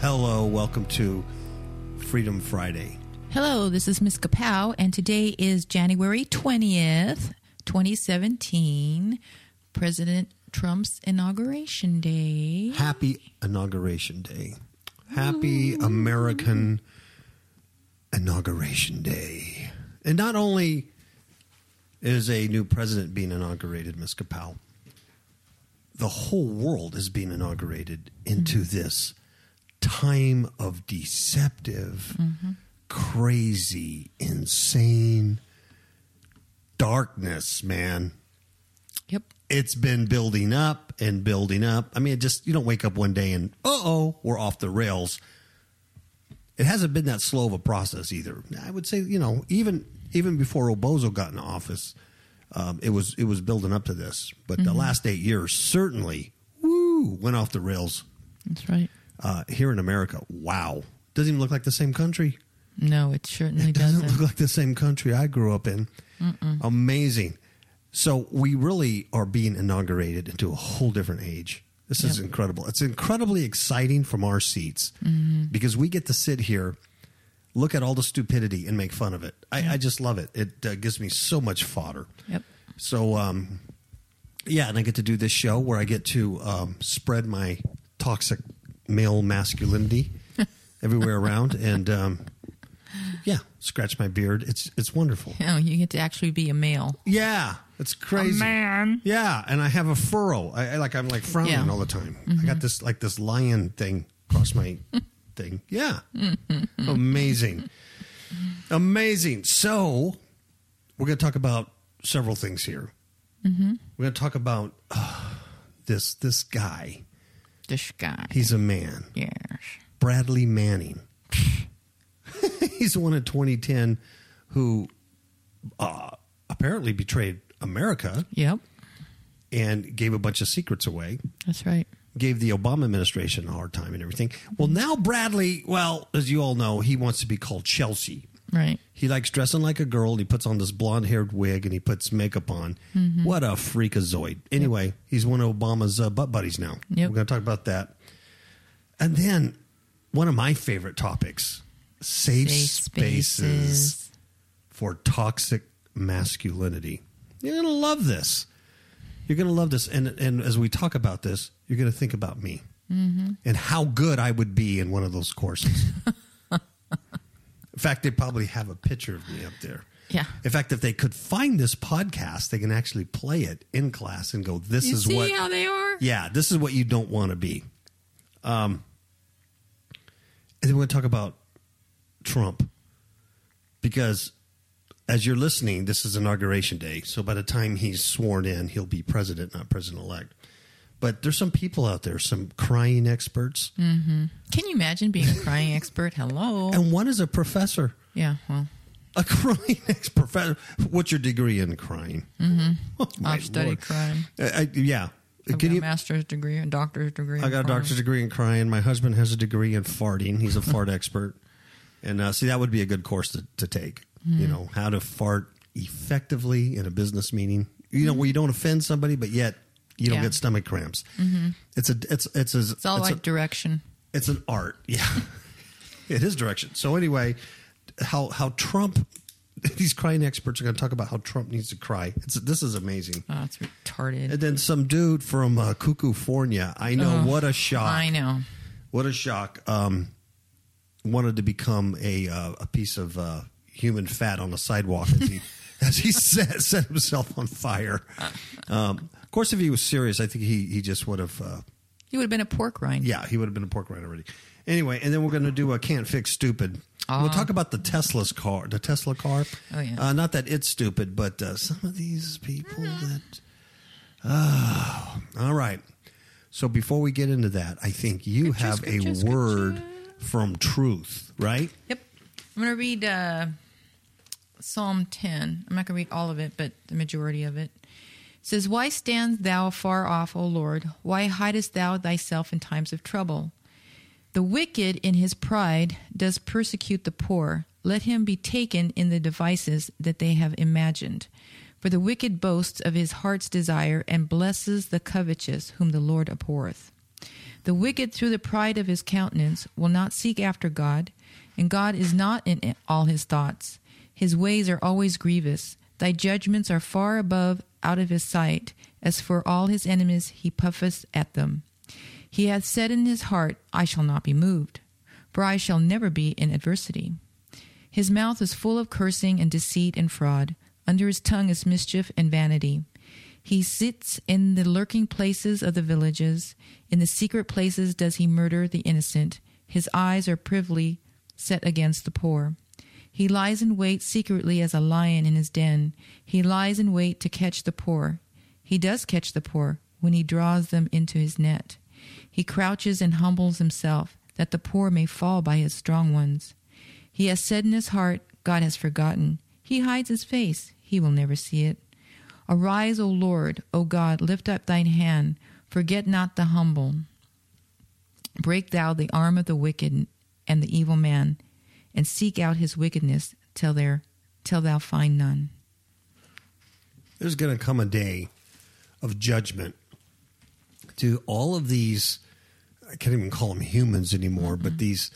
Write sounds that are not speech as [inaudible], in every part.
Hello, welcome to Freedom Friday. Hello, this is Miss Kapow, and today is January 20th, 2017, President Trump's inauguration day. Happy Inauguration Day. Happy American Inauguration Day. And not only is a new president being inaugurated, Miss Kapow, the whole world is being inaugurated into mm-hmm. this time of deceptive, crazy, insane darkness, man. Yep. It's been building up and building up. I mean, it just you don't wake up one day and uh oh, we're off the rails. It hasn't been that slow of a process either. I would say, you know, even even before Obozo got in office, um, it was it was building up to this. But the last eight years certainly, woo, went off the rails That's right. Uh, here in America. Wow, doesn't even look like the same country. No, it certainly It doesn't doesn't. look like the same country I grew up in. Amazing. So we really are being inaugurated into a whole different age. This is incredible. It's incredibly exciting from our seats Mm-hmm. because we get to sit here, look at all the stupidity, and make fun of it. I, I just love it. It uh, gives me so much fodder. Yep. So, um, yeah, and I get to do this show where I get to um, spread my toxic male masculinity [laughs] everywhere around, and um, yeah, scratch my beard. It's it's wonderful. Oh, you get to actually be a male. Yeah, it's crazy. A man. Yeah, and I have a furrow. I, I like I'm like frowning Yeah. all the time. I got this like this lion thing across my [laughs] thing. Yeah, amazing, amazing. So we're going to talk about several things here. Mm-hmm. We're going to talk about uh, this this guy. This guy. He's a man, yes. Bradley Manning. [laughs] He's the one in 2010 who uh, apparently betrayed America Yep. and gave a bunch of secrets away. That's right. Gave the Obama administration a hard time and everything. Well, now Bradley, well, as you all know, he wants to be called Chelsea. Right. He likes dressing like a girl. He puts on this blonde haired wig and he puts makeup on. What a freakazoid. Anyway, he's one of Obama's uh, butt buddies now. Yep. We're going to talk about that. And then one of my favorite topics safe, Safe spaces. spaces. for toxic masculinity. You're going to love this. You're going to love this. And, and as we talk about this, you're going to think about me and how good I would be in one of those courses. [laughs] in fact, they probably have a picture of me up there. Yeah. In fact, if they could find this podcast, they can actually play it in class and go, "This You is see what, how they are? yeah, this is what you don't want to be." Um, and then we're going to talk about Trump because as you're listening, this is inauguration day. So by the time he's sworn in, he'll be president, not president elect. But there's some people out there, some crying experts, Can you imagine being a crying expert? Hello. and one is a professor. yeah. Well, A [laughs] crying ex professor. What's your degree in crying? Mm-hmm. [laughs] Oh, I've studied Lord. crime. Uh, I, yeah. I've Can got you- a master's degree, a doctor's degree. I got a doctor's degree in crying. My husband has a degree in farting. He's a fart expert. And uh, see, that would be a good course to, to take. You know, how to fart effectively in a business meeting. You know, where you don't offend somebody, but yet you don't Yeah. get stomach cramps. It's a it's it's a, It's all it's like a, direction. it's an art. [laughs] Yeah, it is direction. So anyway, how how Trump. [laughs] These crying experts are going to talk about how Trump needs to cry. It's, this is amazing. Oh, it's retarded. And then some dude from uh, Cuckoo-fornia. I know Oh, what a shock. I know. What a shock. Um, wanted to become a uh, a piece of uh, human fat on the sidewalk as he [laughs] as he set, set himself on fire. Um, of course, if he was serious, I think he he just would have. Uh, He would have been a pork rind. yeah, he would have been a pork rind already. Anyway, and then we're going to do a can't fix stupid. we'll talk about the Tesla's car, the Tesla car. Oh, yeah. Uh, not that it's stupid, but uh, some of these people that. Oh, all right. So before we get into that, I think you Scripture, have scripture, a scripture. word from truth, right? Yep. I'm going to read uh, Psalm 10. I'm not going to read all of it, but the majority of it. Says, Why standst thou far off, O Lord? Why hidest thou thyself in times of trouble? The wicked in his pride does persecute the poor. Let him be taken in the devices that they have imagined. For the wicked boasts of his heart's desire and blesses the covetous whom the Lord abhorreth. The wicked, through the pride of his countenance, will not seek after God, and God is not in all his thoughts. His ways are always grievous. Thy judgments are far above out of his sight. As for all his enemies, he puffeth at them. He hath said in his heart, I shall not be moved, for I shall never be in adversity. His mouth is full of cursing and deceit and fraud. Under his tongue is mischief and vanity. He sits in the lurking places of the villages. In the secret places does he murder the innocent. His eyes are privily set against the poor. He lies in wait secretly as a lion in his den. He lies in wait to catch the poor. He does catch the poor when he draws them into his net. He crouches and humbles himself, that the poor may fall by his strong ones. He has said in his heart, God has forgotten. He hides his face, he will never see it. Arise, O Lord, O God, lift up thine hand, forget not the humble. Break thou the arm of the wicked and the evil man, and seek out his wickedness till there till thou find none. There's going to come a day of judgment to all of these. I can't even call them humans anymore, but mm-hmm. these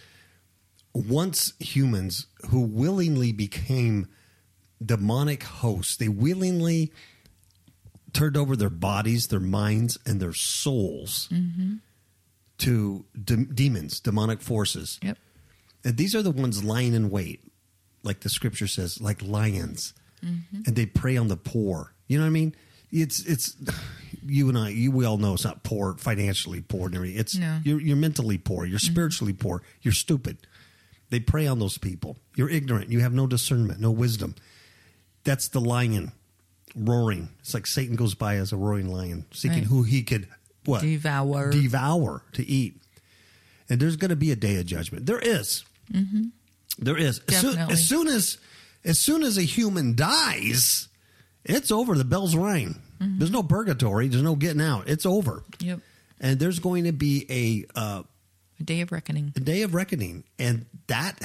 once humans who willingly became demonic hosts. They willingly turned over their bodies, their minds, and their souls mm-hmm. to de- demons, demonic forces. Yep. These are the ones lying in wait, like the scripture says, like lions, mm-hmm. and they prey on the poor. You know what I mean? It's it's [sighs] you and I. You we all know it's not poor financially poor. It's No. you're you're mentally poor. You're mm-hmm. spiritually poor. You're stupid. They prey on those people. You're ignorant. You have no discernment, no wisdom. That's the lion roaring. It's like Satan goes by as a roaring lion, seeking Right. who he could what Devour. devour to eat. And there's going to be a day of judgment. There is. There is. As soon, as soon as as soon as a human dies, it's over. The bells ring. There's no purgatory. There's no getting out. It's over. Yep. And there's going to be a uh, A day of reckoning. a day of reckoning, and that.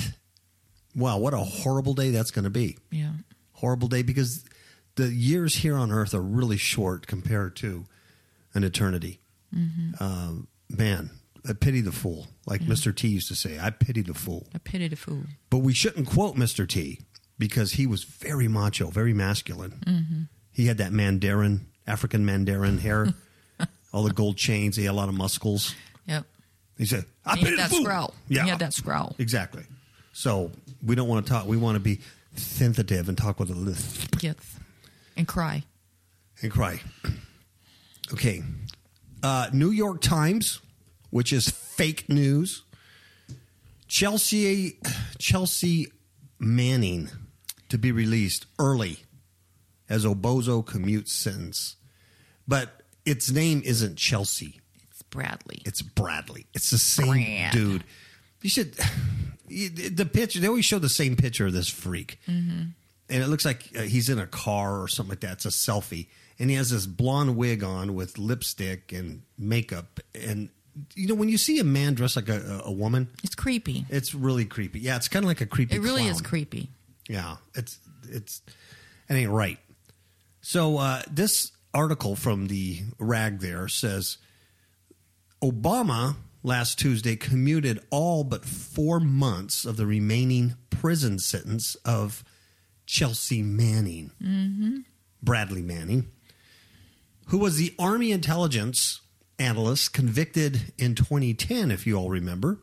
Wow, what a horrible day that's going to be. Yeah. Horrible day because the years here on Earth are really short compared to an eternity. Um, man, I pity the fool. Like Mr. T used to say, I pity the fool. I pity the fool. But we shouldn't quote Mr. T because he was very macho, very masculine. He had that Mandarin, African Mandarin hair, [laughs] all the gold chains. He had a lot of muscles. Yep. He said, I He pity had the that fool. scroll. Yeah. He had that scroll. Exactly. So we don't want to talk. We want to be sensitive and talk with a lisp Yes. And cry. and cry. Okay. Uh, New York Times, which is fake news. Chelsea Chelsea Manning to be released early as Obozo commutes sentence. But its name isn't Chelsea. It's Bradley. It's Bradley. It's the same Brad. dude. You should [sighs] the picture. They always show the same picture of this freak, Mm-hmm. and it looks like uh, he's in a car or something like that. It's a selfie, and he has this blonde wig on with lipstick and makeup. And you know, when you see a man dressed like a, a, woman, It's creepy. it's really creepy. Yeah, it's kind of like a creepy. It really is creepy. Yeah, it's it's it ain't right. So uh, this article from the rag there says Obama last Tuesday commuted all but four months of the remaining prison sentence of Chelsea Manning, Bradley Manning, who was the Army intelligence analyst convicted in 2010, if you all remember,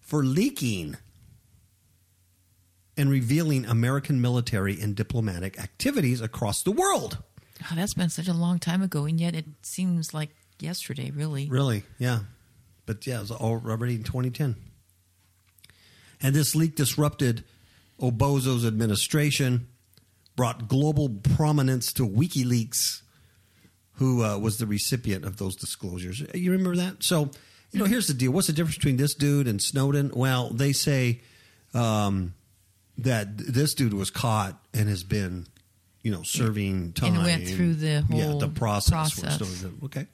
for leaking and revealing American military and diplomatic activities across the world. Oh, that's been such a long time ago, and yet it seems like yesterday, really. Really? Yeah. But yeah, it was already in 2010. And this leak disrupted Obozo's administration, brought global prominence to WikiLeaks, who uh, was the recipient of those disclosures. You remember that? So, you know, here's the deal. What's the difference between this dude and Snowden? Well, they say um, that this dude was caught and has been, you know, serving time And went through the yeah whole the process. process. Snowden- Okay,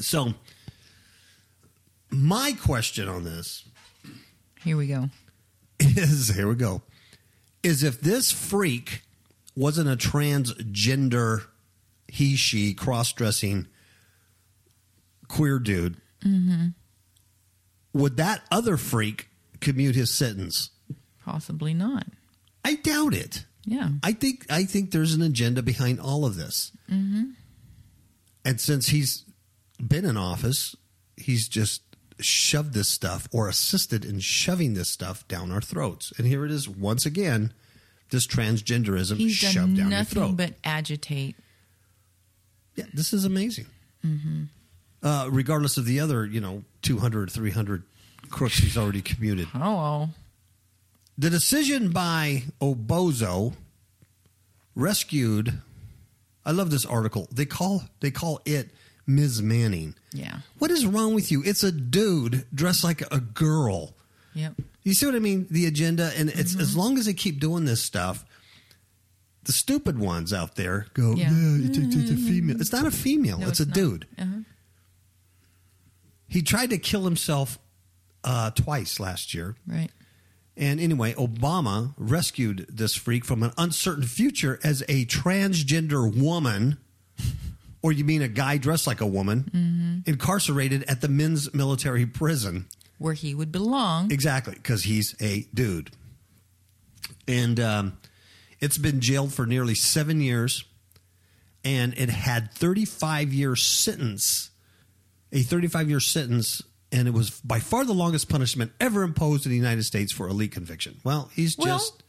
so my question on this Here we go. is here we go is if this freak wasn't a transgender he she cross-dressing queer dude would that other freak commute his sentence Possibly not. i doubt it Yeah. I think I think there's an agenda behind all of this. Mm-hmm. And since he's been in office, he's just shoved this stuff or assisted in shoving this stuff down our throats. And here it is once again, this transgenderism He's shoved down your nothing throat. but agitate. Yeah, this is amazing. Uh, regardless of the other, you know, 200, 300 crooks he's already commuted. Oh, The decision by Obozo rescued. I love this article. They call they call it Ms. Manning. yeah. What is wrong with you? It's a dude dressed like a girl. Yep. You see what I mean? The agenda, and it's Mm-hmm. as long as they keep doing this stuff, the stupid ones out there go, Yeah. yeah, it's, it's, it's a female. It's not a female. No, it's, a not. dude. Uh-huh. He tried to kill himself uh, twice last year. Right. And anyway, Obama rescued this freak from an uncertain future as a transgender woman, [laughs] or you mean a guy dressed like a woman, incarcerated at the men's military prison. Where he would belong. Exactly, because he's a dude. And um, it's been jailed for nearly seven years, and it had 35 year sentence, a 35 year sentence, and it was by far the longest punishment ever imposed in the United States for a leak conviction. Well, he's Well, just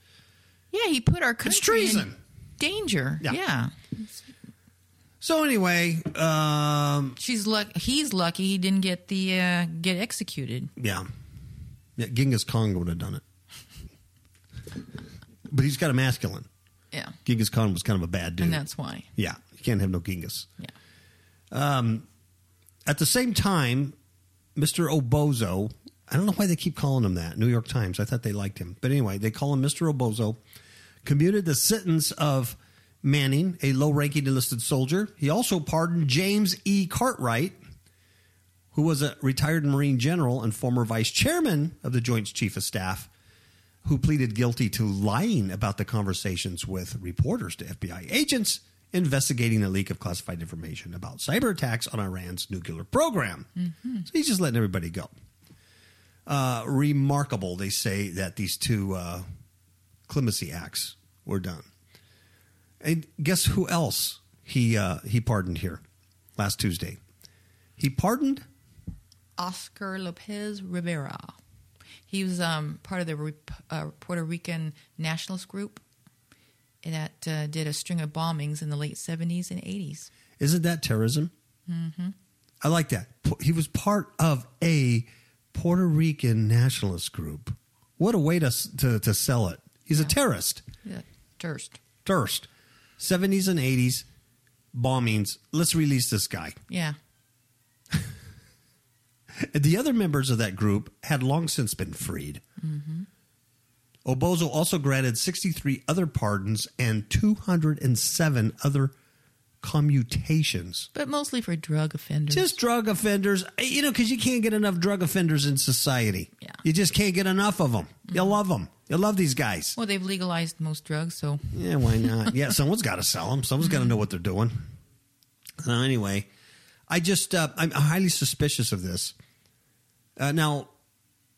Yeah, he put our country treason. in danger. Yeah. Yeah. so. Anyway, um, She's luck. He's lucky he didn't get the uh, get executed. yeah, yeah, Genghis Khan would have done it, but he's got a masculine. Yeah. Genghis Khan was kind of a bad dude. And that's why. Yeah, you can't have no Genghis. Yeah. Um, At the same time, Mr. Obozo, I don't know why they keep calling him that. New York Times, I thought they liked him. But anyway, they call him Mr. Obozo, commuted the sentence of Manning, a low ranking enlisted soldier. He also pardoned James E. Cartwright, who was a retired Marine general and former vice chairman of the Joint Chief of Staff, who pleaded guilty to lying about the conversations with reporters to FBI agents investigating a leak of classified information about cyber attacks on Iran's nuclear program. So he's just letting everybody go. Uh, remarkable, they say, that these two uh, clemency acts were done. And guess who else he uh, he pardoned here last Tuesday? He pardoned Oscar Lopez Rivera. He was um, part of the uh, Puerto Rican nationalist group that uh, did a string of bombings in the late 70s and 80s. Isn't that terrorism? Mm-hmm. I like that. He was part of a Puerto Rican nationalist group. What a way to to, to sell it. He's a terrorist. Yeah, Durst. Durst. 70s and 80s bombings. Let's release this guy. Yeah. The other members of that group had long since been freed. Mm-hmm. Obozo also granted 63 other pardons and 207 other commutations. But mostly for drug offenders. Just drug offenders, you know, because you can't get enough drug offenders in society. Yeah. You just can't get enough of them. You mm-hmm. love them. You love these guys. well, they've legalized most drugs, so Yeah, why not? yeah, someone's got to sell them. Someone's got to mm-hmm. know what they're doing. So anyway, I just uh, I'm highly suspicious of this. Uh, now,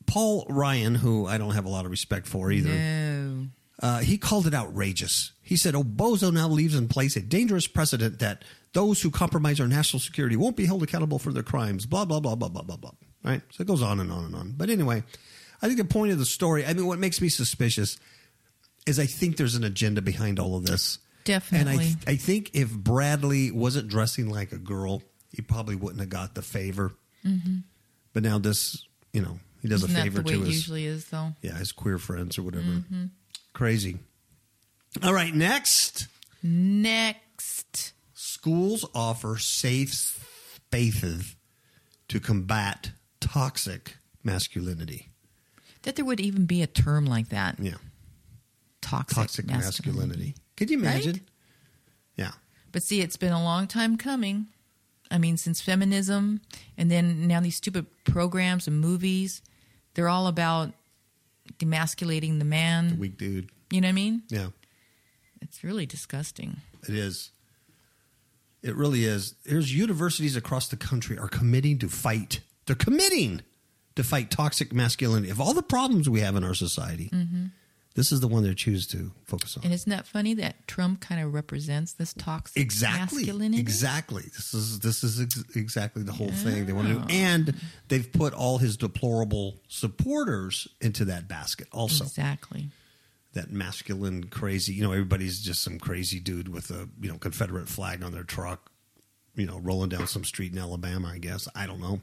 Paul Ryan, who I don't have a lot of respect for either, no. uh, he called it outrageous. He said, Obozo now leaves in place a dangerous precedent that those who compromise our national security won't be held accountable for their crimes, blah, blah, blah, blah, blah, blah, blah. Right? So it goes on and on and on. But anyway, I think the point of the story, I mean, what makes me suspicious, is I think there's an agenda behind all of this. Definitely. And I, I think if Bradley wasn't dressing like a girl, he probably wouldn't have got the favor. But now this, you know, he does Mm-hmm. Isn't a that favor the way to it his usually is, though? yeah his queer friends or whatever. Mm-hmm. Crazy. All right, next. Next. Schools offer safe spaces to combat toxic masculinity. That there would even be a term like that. Yeah, Toxic, toxic masculinity. masculinity. Could you imagine? Right? Yeah. But see, it's been a long time coming. I mean, since feminism, and then now these stupid programs and movies, they're all about demasculating the man. The weak dude. You know what I mean? Yeah, It's really disgusting. it is. It really is. There's universities across the country are committing to fight. They're committing to fight toxic masculinity. Of all the problems we have in our society, mm-hmm. This is the one they choose to focus on. And isn't that funny that Trump kind of represents this toxic exactly. masculinity? exactly. This is this is ex- exactly the whole thing they want to do and they've put all his deplorable supporters into that basket also. Exactly. that masculine crazy you know everybody's just some crazy dude with a you know confederate flag on their truck you know rolling down some street in alabama i guess. I don't know.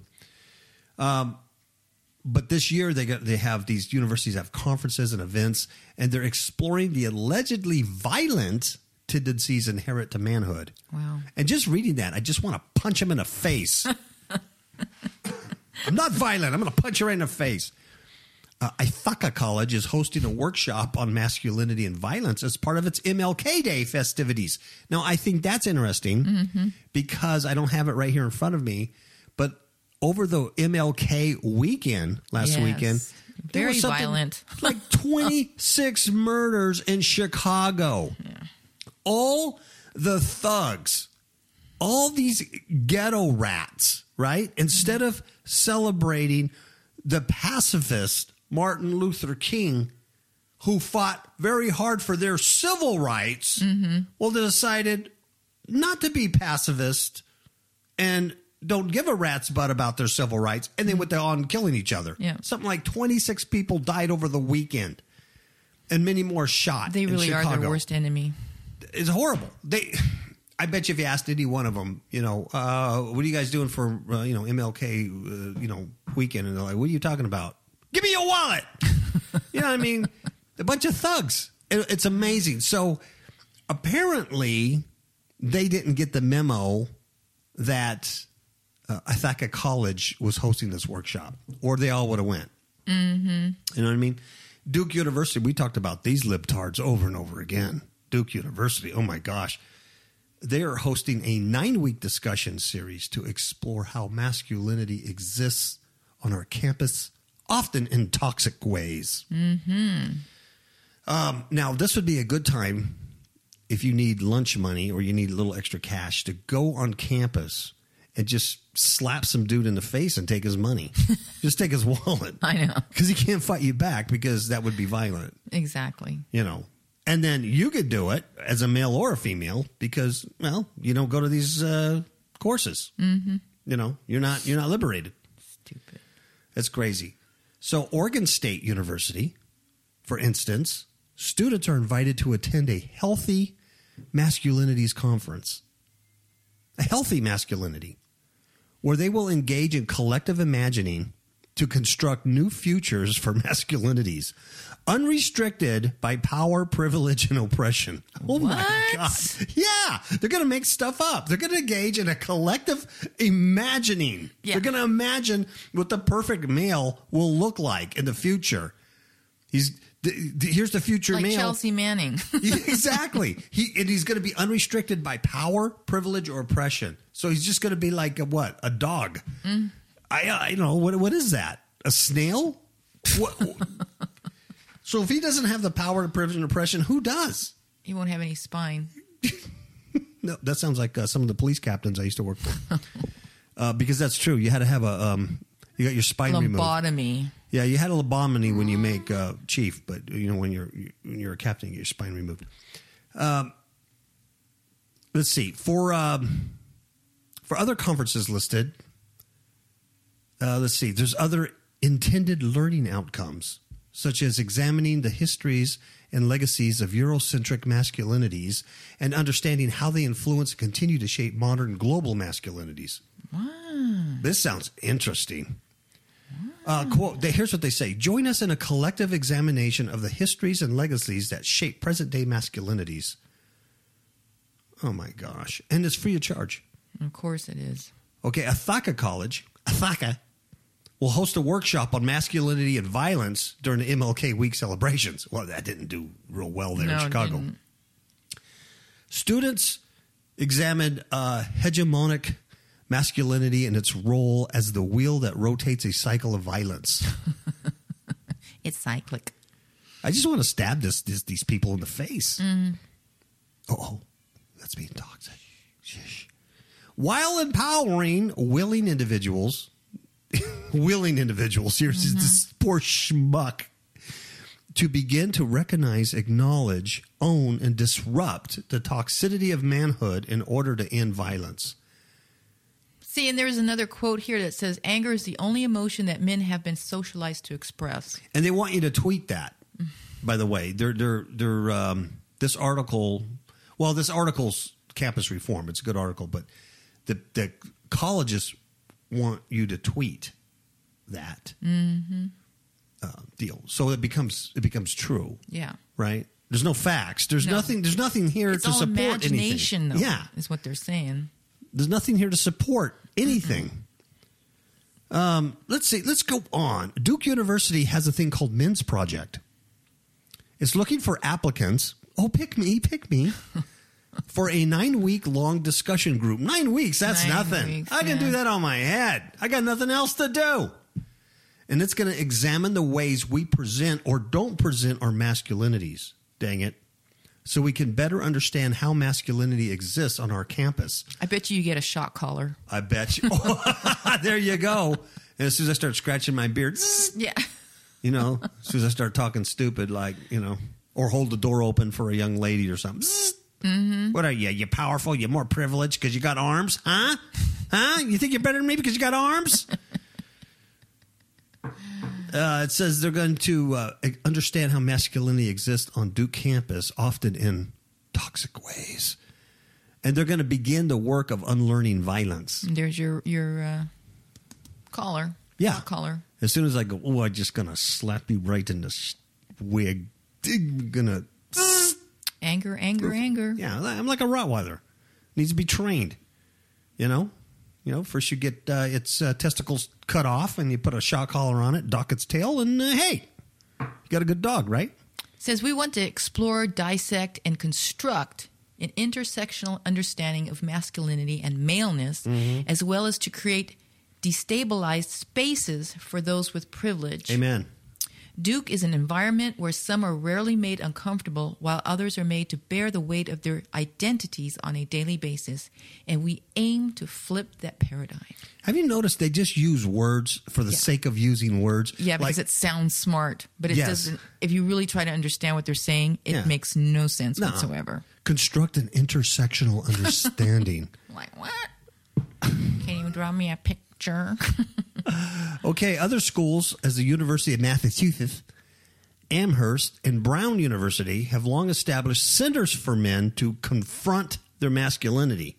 Um, but this year they got they have these universities have conferences and events and they're exploring the allegedly violent tendencies inherent to manhood Wow. and just reading that i just want to punch him in the face [laughs] i'm not violent i'm going to punch her right in the face uh, Ithaca College is hosting a workshop on masculinity and violence as part of its MLK Day festivities. Now, I think that's interesting because I don't have it right here in front of me, over the MLK weekend last Yes. weekend, there Very was violent. [laughs] like 26 murders in Chicago. All the thugs, all these ghetto rats, right? Instead of celebrating the pacifist Martin Luther King, who fought very hard for their civil rights, mm-hmm. well, they decided not to be pacifist and don't give a rat's butt about their civil rights, and they went on killing each other. Yeah. Something like 26 people died over the weekend, and many more shot. They really are their worst enemy. it's horrible. They, I bet you if you asked any one of them, you know, uh, what are you guys doing for, uh, you know, MLK, uh, you know, weekend? And they're like, what are you talking about? Give me your wallet. you know what I mean? [laughs] A bunch of thugs. It- it's amazing. So apparently they didn't get the memo that uh, Ithaca College was hosting this workshop, or they all would have went. Mm-hmm. You know what I mean? Duke University. We talked about these libtards over and over again. Duke University. Oh my gosh, they are hosting a nine-week discussion series to explore how masculinity exists on our campus, often in toxic ways. Um, now, this would be a good time if you need lunch money or you need a little extra cash to go on campus and just slap some dude in the face and take his money. [laughs] just take his wallet. I know. Because he can't fight you back because that would be violent, Exactly. you know. And then you could do it as a male or a female because, well, you don't go to these uh, courses. Mm-hmm. You know, you're not you're not liberated. Stupid. That's crazy. So, Oregon State University, for instance, students are invited to attend a healthy masculinities conference. A healthy masculinity, where they will engage in collective imagining to construct new futures for [laughs] masculinities, unrestricted by power, privilege, and oppression. Oh my What? God. Yeah, they're going to make stuff up. They're going to engage in a collective imagining. Yeah. They're going to imagine what the perfect male will look like in the future. He's th- th- here's the future Like male. Chelsea Manning. [laughs] exactly. He and he's going to be unrestricted by power, privilege, or oppression. So he's just going to be like a what? A dog. Mm. I I don't know what what is that? A snail? What? [laughs] so if he doesn't have the power, privilege, and oppression, who does? he won't have any spine. [laughs] No, that sounds like uh, some of the police captains I used to work for. uh, because that's true. You had to have a um, you got your spine removed. Yeah, you had a lobotomy when you make uh, chief, but you know when you're when you're a captain, you get your spine removed. Um, let's see for um, for other conferences listed. Uh, let's see. There's other intended learning outcomes such as examining the histories and legacies of Eurocentric masculinities and understanding how they influence and continue to shape modern global masculinities. Wow. This sounds interesting. Uh, quote, they, here's what they say Join us in a collective examination of the histories and legacies that shape present day masculinities. Oh my gosh. And it's free of charge. Of course it is. Okay, Athaka College, Athaka, will host a workshop on masculinity and violence during the MLK Week celebrations. Well, that didn't do real well there No, in Chicago. Students examined uh, hegemonic masculinity and its role as the wheel that rotates a cycle of violence. [laughs] It's cyclic. I just want to stab this, this these people in the face. Oh, that's being toxic. Shush. While empowering willing individuals, [laughs] willing individuals, here's mm-hmm. this poor schmuck, to begin to recognize, acknowledge, own, and disrupt the toxicity of manhood in order to end violence. See, and there's another quote here that says, "Anger is the only emotion that men have been socialized to express." and they want you to tweet that. By the way, they're they're they're um, this article. Well, this article's campus reform. It's a good article, but the the colleges want you to tweet that uh, deal, so it becomes it becomes true, Yeah, right? There's no facts. There's No. nothing. There's nothing here it's to support imagination, anything. though. Yeah, is what they're saying. there's nothing here to support anything. Um, let's see. Let's go on. Duke University has a thing called Men's Project. It's looking for applicants. Oh, pick me, pick me. [laughs] for a nine week long discussion group. Nine weeks, that's Nine nothing. weeks, I can yeah. do that on my head. I got nothing else to do. And it's going to examine the ways we present or don't present our masculinities. Dang it. So we can better understand how masculinity exists on our campus. I bet you you get a shock collar. I bet you. [laughs] Oh, [laughs] there you go. And as soon as I start scratching my beard, Yeah, you know, as soon as I start talking stupid, like, you know, or hold the door open for a young lady or something. zzz. Mm-hmm. What are you? You powerful? You more privileged because you got arms? Huh? Huh? You think you're better than me because you got arms? Uh, it says they're going to uh, understand how masculinity exists on Duke campus, often in toxic ways. And they're going to begin the work of unlearning violence. there's your your uh, collar. Yeah. Collar. As soon as I go, oh, I'm just going to slap you right in the wig. I'm going to. Anger, anger, anger. Yeah, I'm like a Rottweiler. Needs to be trained. You know? You know, first you get uh, its uh, testicles cut off and you put a shock collar on it, dock its tail, and uh, hey, you got a good dog, right? says we want to explore, dissect, and construct an intersectional understanding of masculinity and maleness, Mm-hmm. as well as to create destabilized spaces for those with privilege. Amen. Duke is an environment where some are rarely made uncomfortable while others are made to bear the weight of their identities on a daily basis, and we aim to flip that paradigm. Have you noticed they just use words for the Yeah. sake of using words? Yeah, because Like- it sounds smart, but it Yes. doesn't. If you really try to understand what they're saying, it Yeah. makes no sense No. whatsoever. construct an intersectional [laughs] understanding. Like what? Can you draw me a picture? [laughs] Okay, other schools, as the University of Massachusetts, Amherst, and Brown University, have long established centers for men to confront their masculinity.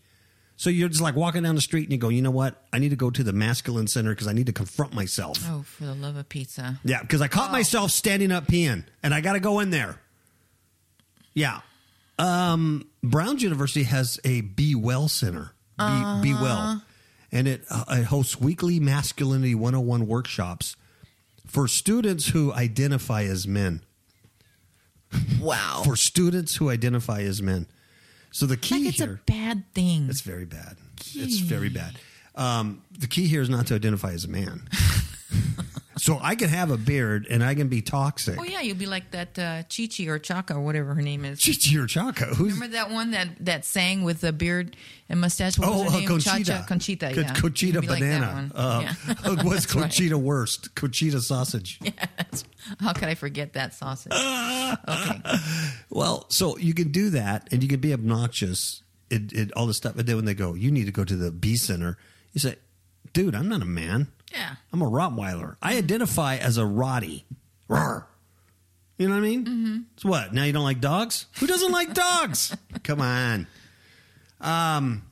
So you're just like walking down the street and you go, you know what? I need to go to the masculine center because I need to confront myself. oh, for the love of pizza! Yeah, because I caught myself standing up peeing and I got to go in there. Yeah. Um, Brown's University has a Be Well Center. Be, Be Well. And it, uh, it hosts weekly Masculinity 101 workshops for students who identify as men. Wow, For students who identify as men. So the key like it's here. a bad thing. It's very bad. It's very bad. Um, the key here is not to identify as a man. [laughs] so I can have a beard and I can be toxic. oh yeah, you'll be like that uh, Chichi or Chaka or whatever her name is. Chichi or Chaco. Who's Remember that one that that sang with the beard and mustache? What was Oh, her uh, name? Conchita. Cha-cha, Conchita. Co- Yeah, Conchita You'd like banana. uh, yeah. [laughs] [laughs] what's That's right. Conchita Wurst? Conchita sausage. [laughs] Yes. How could I forget that sausage? okay. Well, so you can do that, and you can be obnoxious, it, it, all this stuff. But then when they go, you need to go to the B center. You say, dude, I'm not a man. Yeah. I'm a Rottweiler. I identify as a Rottie. Rawr. You know what I mean? Mm-hmm. So what? Now you don't like dogs? Who doesn't like dogs? [laughs] Come on. Um,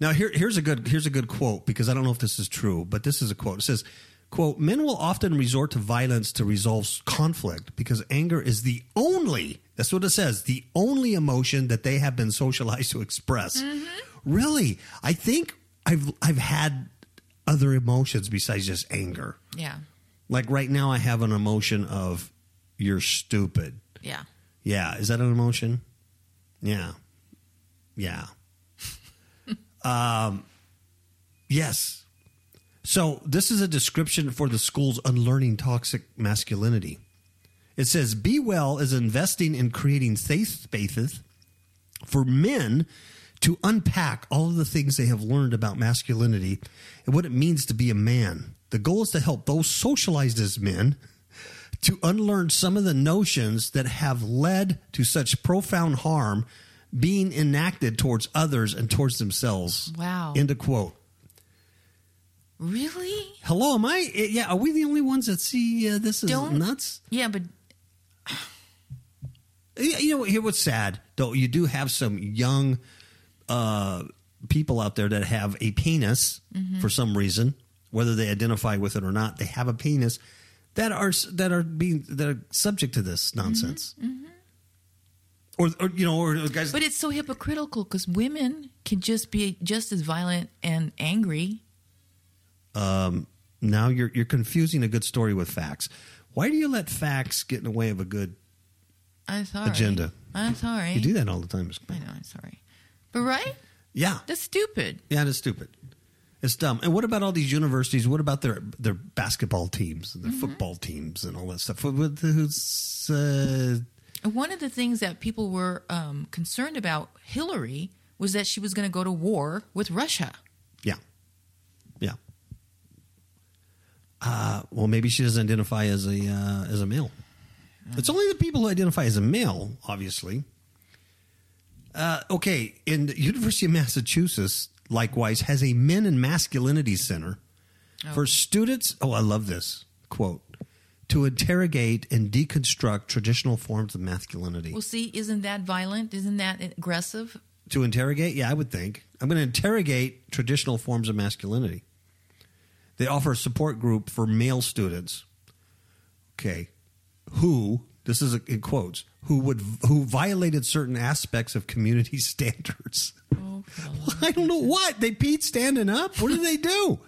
now here, here's a good here's a good quote because I don't know if this is true, but this is a quote. It says, "quote Men will often resort to violence to resolve conflict because anger is the only that's what it says the only emotion that they have been socialized to express." Really, I think I've I've had other emotions besides just anger. Yeah. Like right now, I have an emotion of "you're stupid." Yeah. Yeah, is that an emotion? Yeah, yeah. [laughs] um, yes. So this is a description for the school's unlearning toxic masculinity. It says, "Be well is investing in creating safe spaces for men." To unpack all of the things they have learned about masculinity and what it means to be a man. The goal is to help those socialized as men to unlearn some of the notions that have led to such profound harm being enacted towards others and towards themselves. Wow. End of quote. Really? Hello, am I? Yeah, are we the only ones that see uh, this is Don't- nuts? Yeah, but You know, here what's sad though, you do have some young uh, people out there that have a penis for some reason, whether they identify with it or not. They have a penis that are that are being that are subject to this nonsense. Or, or you know, or guys. but it's so hypocritical because women can just be just as violent and angry. Um, now you're you're confusing a good story with facts. Why do you let facts get in the way of a good? I'm sorry. Agenda. I'm sorry. You do that all the time. I know. I'm sorry. Right? Yeah, That's stupid. yeah, that's stupid. It's dumb. And what about all these universities? What about their their basketball teams, and their football teams, and all that stuff? Who's uh, One of the things that people were um, concerned about Hillary was that she was going to go to war with Russia. yeah, yeah. Uh, well, maybe she doesn't identify as a uh, as a male. It's only the people who identify as a male, obviously. Uh, okay, in the University of Massachusetts, likewise, has a men and masculinity center for students. Oh, I love this quote: to interrogate and deconstruct traditional forms of masculinity. Well, see, isn't that violent? Isn't that aggressive? To interrogate? Yeah, I would think. I'm going to interrogate traditional forms of masculinity. They offer a support group for male students. Okay. Who, this is in quotes, who would who violated certain aspects of community [laughs] standards. Oh, I don't know what. They peed standing up? What did they do?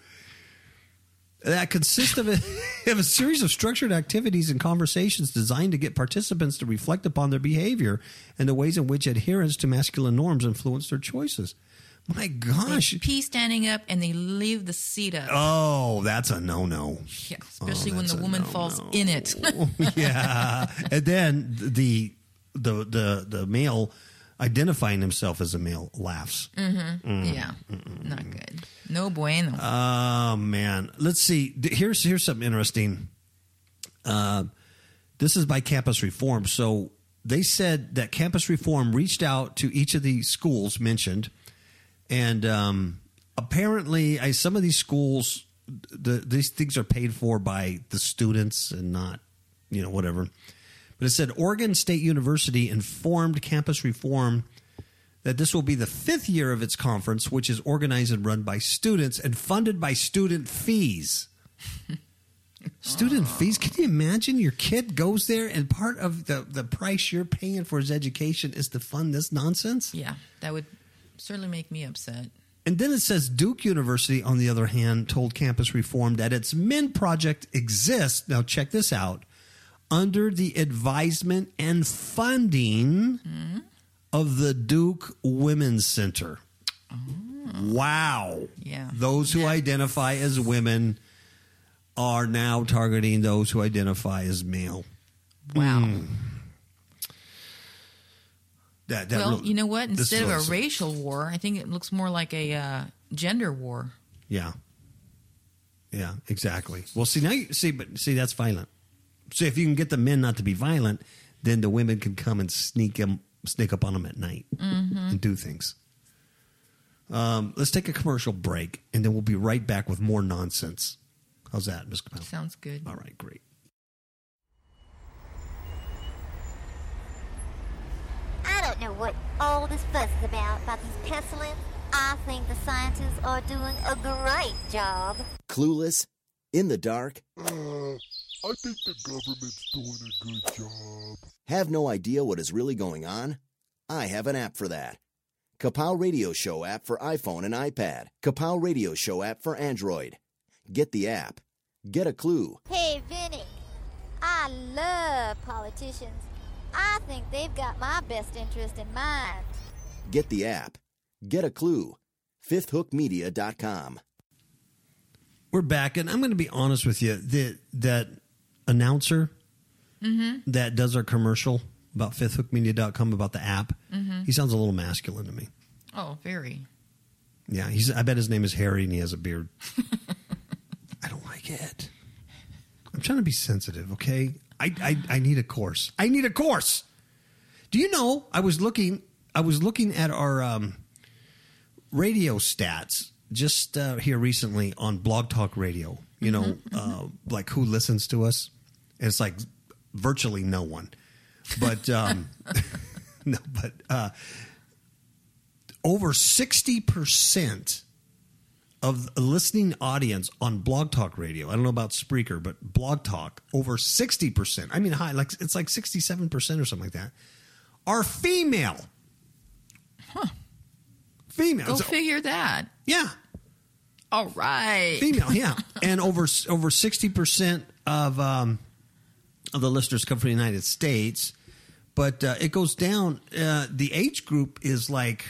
That consists of a, [laughs] of a series of structured activities and conversations designed to get participants to reflect upon their behavior and the ways in which adherence to masculine norms influence their choices. My gosh. They pee standing up and they leave the seat up. Oh, that's a no no. Yeah, oh, especially when the woman no-no. falls in it. [laughs] yeah. And then the the the the male identifying himself as a male laughs. Mm-hmm. Mm-hmm. yeah, mm-hmm. not good. No bueno. Oh man, let's see. Here's here's something interesting. Uh, this is by Campus Reform. So they said that Campus Reform reached out to each of the schools mentioned, and um, apparently, I, some of these schools, the, these things are paid for by the students and not, you know, whatever. But it said Oregon State University informed Campus Reform that this will be the fifth year of its conference, which is organized and run by students and funded by student fees. [laughs] student fees? Can you imagine your kid goes there and part of the, the price you're paying for his education is to fund this nonsense? yeah, that would certainly make me upset. And then it says Duke University, on the other hand, told Campus Reform that its Men Project exists. Now, check this out under the advisement and funding of the Duke Women's Center. Wow. Yeah. Those who identify as women are now targeting those who identify as male. Wow. Hmm. That, that well, really- you know what? Instead of a a I said. racial war, I think it looks more like a uh, gender war. Yeah. Yeah, exactly. Well, see now, you, see, but see that's violent. See, if you can get the men not to be violent, then the women can come and sneak them, sneak up on them at night and do things. Um, let's take a commercial break, and then we'll be right back with more nonsense. How's that, Ms. Kapow? Sounds good. All right, great. Don't know what all this fuss is about, about these pestilence. I think the scientists are doing a great job. Clueless? In the dark? Uh, I think the government's doing a good job. Have no idea what is really going on? I have an app for that. Kapow Radio Show app for iPhone and iPad. Kapow Radio Show app for Android. Get the app. Get a clue. Hey, Vinny, I love politicians. I think they've got my best interest in mind. Get the app. Get a clue. FifthHookMedia.com. We're back, and I'm going to be honest with you. That that announcer mm-hmm. that does our commercial about fifthhookmedia.com about the app, mm-hmm. he sounds a little masculine to me. Oh, very. Yeah, he's. I bet his name is Harry, and he has a beard. [laughs] I don't like it. I'm trying to be sensitive, okay? I, I I need a course. I need a course. Do you know? I was looking. I was looking at our um, radio stats just uh, here recently on Blog Talk Radio. You know, uh, like who listens to us? And it's like virtually no one. But um, [laughs] no, but uh, over 60% of the listening audience on Blog Talk Radio. I don't know about Spreaker, but Blog Talk, over 60%. I mean, high, like it's like 67% or something like that, are female. Huh. Female. Go So- figure that. yeah. All right. Female, yeah. [laughs] and over over 60% of um, of the listeners come from the United States, but uh, it goes down. Uh, the age group is like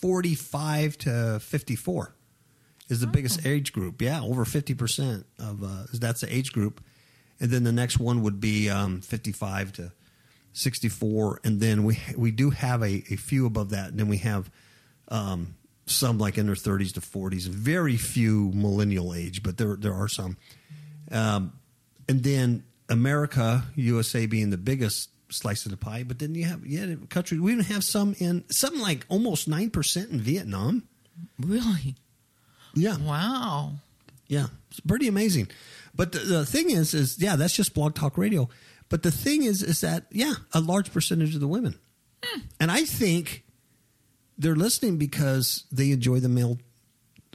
45 to 54 is the biggest age group. Yeah, over 50% of uh, that's the age group. And then the next one would be um, 55 to 64 and then we we do have a, a few above that and then we have um, some like in their 30s to 40s very few millennial age but there there are some um, and then America USA being the biggest slice of the pie but then you have yeah country we even have some in something like almost 9% in Vietnam Really? Yeah Wow. yeah, it's pretty amazing. But the, the thing is, is yeah, that's just Blog Talk Radio. But the thing is, is that yeah, a large percentage of the women, and I think they're listening because they enjoy the male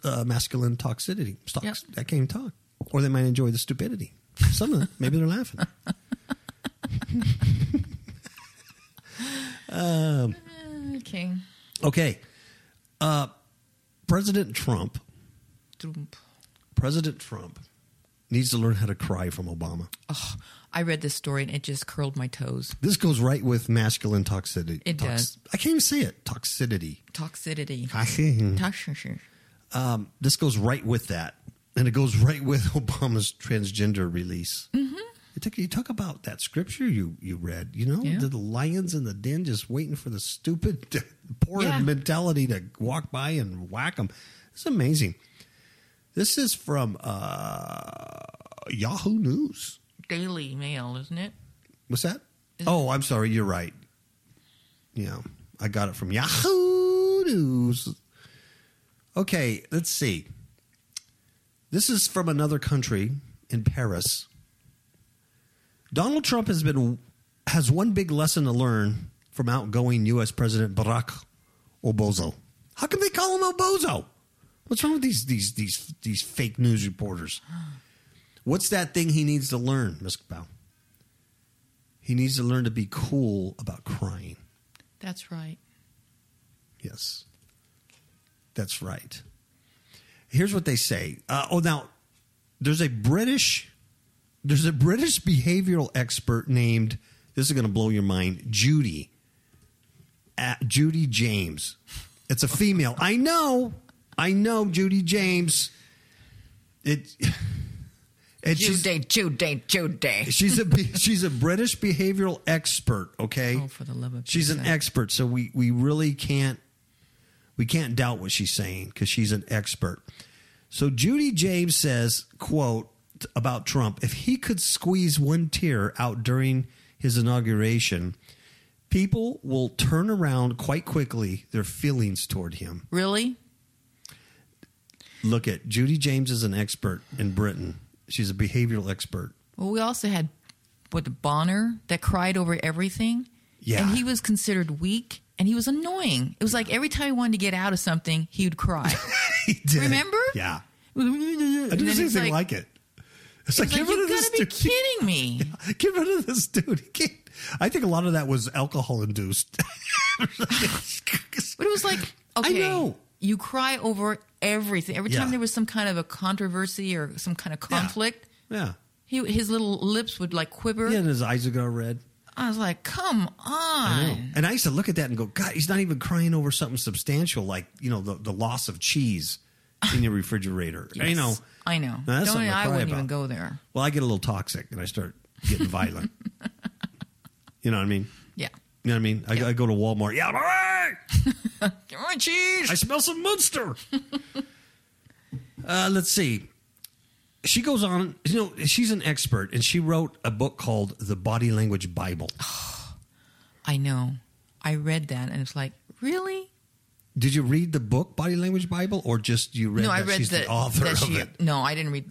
uh, masculine toxicity. Yep. That can't even talk, or they might enjoy the stupidity. Some of them, maybe they're laughing. [laughs] Okay. Okay, uh, President Trump. Trump. President Trump needs to learn how to cry from Obama. Oh, I read this story and it just curled my toes. This goes right with masculine toxicity. It does. I can't even say it. Toxicity. Toxicity. Toxicity. Toxicity. Um, this goes right with that, and it goes right with [laughs] Obama's transgender release. Mm-hmm. You, talk, you talk about that scripture you you read. You know, Yeah. the, the lions in the den just waiting for the stupid [laughs] poor Yeah. mentality to walk by and whack them. It's amazing. This is from uh, Yahoo News. Daily Mail, isn't it? What's that? Oh, I'm sorry. You're right. Yeah, I got it from Yahoo News. Okay, let's see. This is from another country in Paris. Donald Trump has been has one big lesson to learn from outgoing U.S. President Barack Obozo. How can they call him Obozo? What's wrong with these these these these fake news reporters? What's that thing he needs to learn, Ms. Bow? He needs to learn to be cool about crying. That's right. Yes. That's right. Here's what they say. Uh, oh, now there's a British there's a British behavioral expert named this is going to blow your mind, Judy. Uh, Judy James. It's a female. I know. I know Judy James. It Jude, Jude, Jude. She's a she's a British behavioral expert. Okay, Oh, for the love of she's an expert. So we we really can't we can't doubt what she's saying because she's an expert. So Judy James says, "quote about Trump: If he could squeeze one tear out during his inauguration, people will turn around quite quickly their feelings toward him." Really? Look at Judy James is an expert in Britain. She's a behavioral expert. Well, we also had what Boehner that cried over everything. Yeah. And he was considered weak and he was annoying. It was like every time he wanted to get out of something, he would cry. [laughs] He did. Remember? Yeah. [laughs] I didn't say anything like, it. It's like, like, get rid of this gotta be dude. [laughs] kidding me. Get rid of this dude. He can't. I think a lot of that was alcohol induced. But it was like, okay, know. You cry over everything. Every time Yeah. there was some kind of a controversy or some kind of conflict, yeah. he, his little lips would like quiver. Yeah, and his eyes would go red. I was like, come on. And I used to look at that and go, God, he's not even crying over something substantial like, you know, the, the loss of cheese in your refrigerator. Yes, [laughs] You know, I know. Now, that's Don't, I wouldn't even go there. well, I get a little toxic and I start getting violent. [laughs] you know what I mean? Yeah. You know what I mean? I, I go to Walmart. Yeah, all right. [laughs] Give me cheese. I smell some Munster. uh, let's see. She goes on, you know, she's an expert and she wrote a book called The Body Language Bible. [sighs] I know. I read that and it's like, really? Did you read the book Body Language Bible or just you read no, I read that, the author of she. it? No, I didn't read.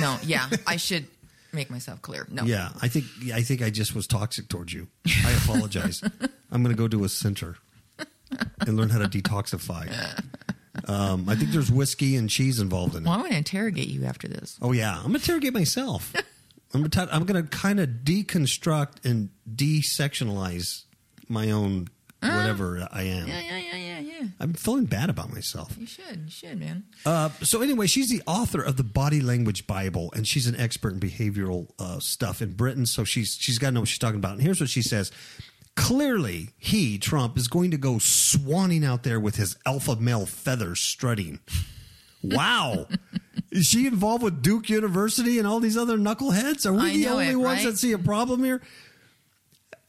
No, yeah, I should make myself clear. No, Yeah, I think I think I just was toxic towards you. I apologize. [laughs] I'm going to go to a center and learn how to detoxify. Um, I think there's whiskey and cheese involved in it. Well, I'm going to interrogate you after this. Oh yeah, I'm gonna interrogate myself. I'm gonna, I'm gonna kind of deconstruct and desectionalize my own whatever I am. Yeah, yeah, yeah, yeah, yeah. I'm feeling bad about myself. You should. You should, man. Uh, so anyway, she's the author of the Body Language Bible, and she's an expert in behavioral uh, stuff in Britain. So she's she's got to know what she's talking about. And here's what she says: Clearly, he Trump is going to go swanning out there with his alpha male feathers strutting. [laughs] Wow. Is she involved with Duke University and all these other knuckleheads? Are we I the only it, ones right? that see a problem here?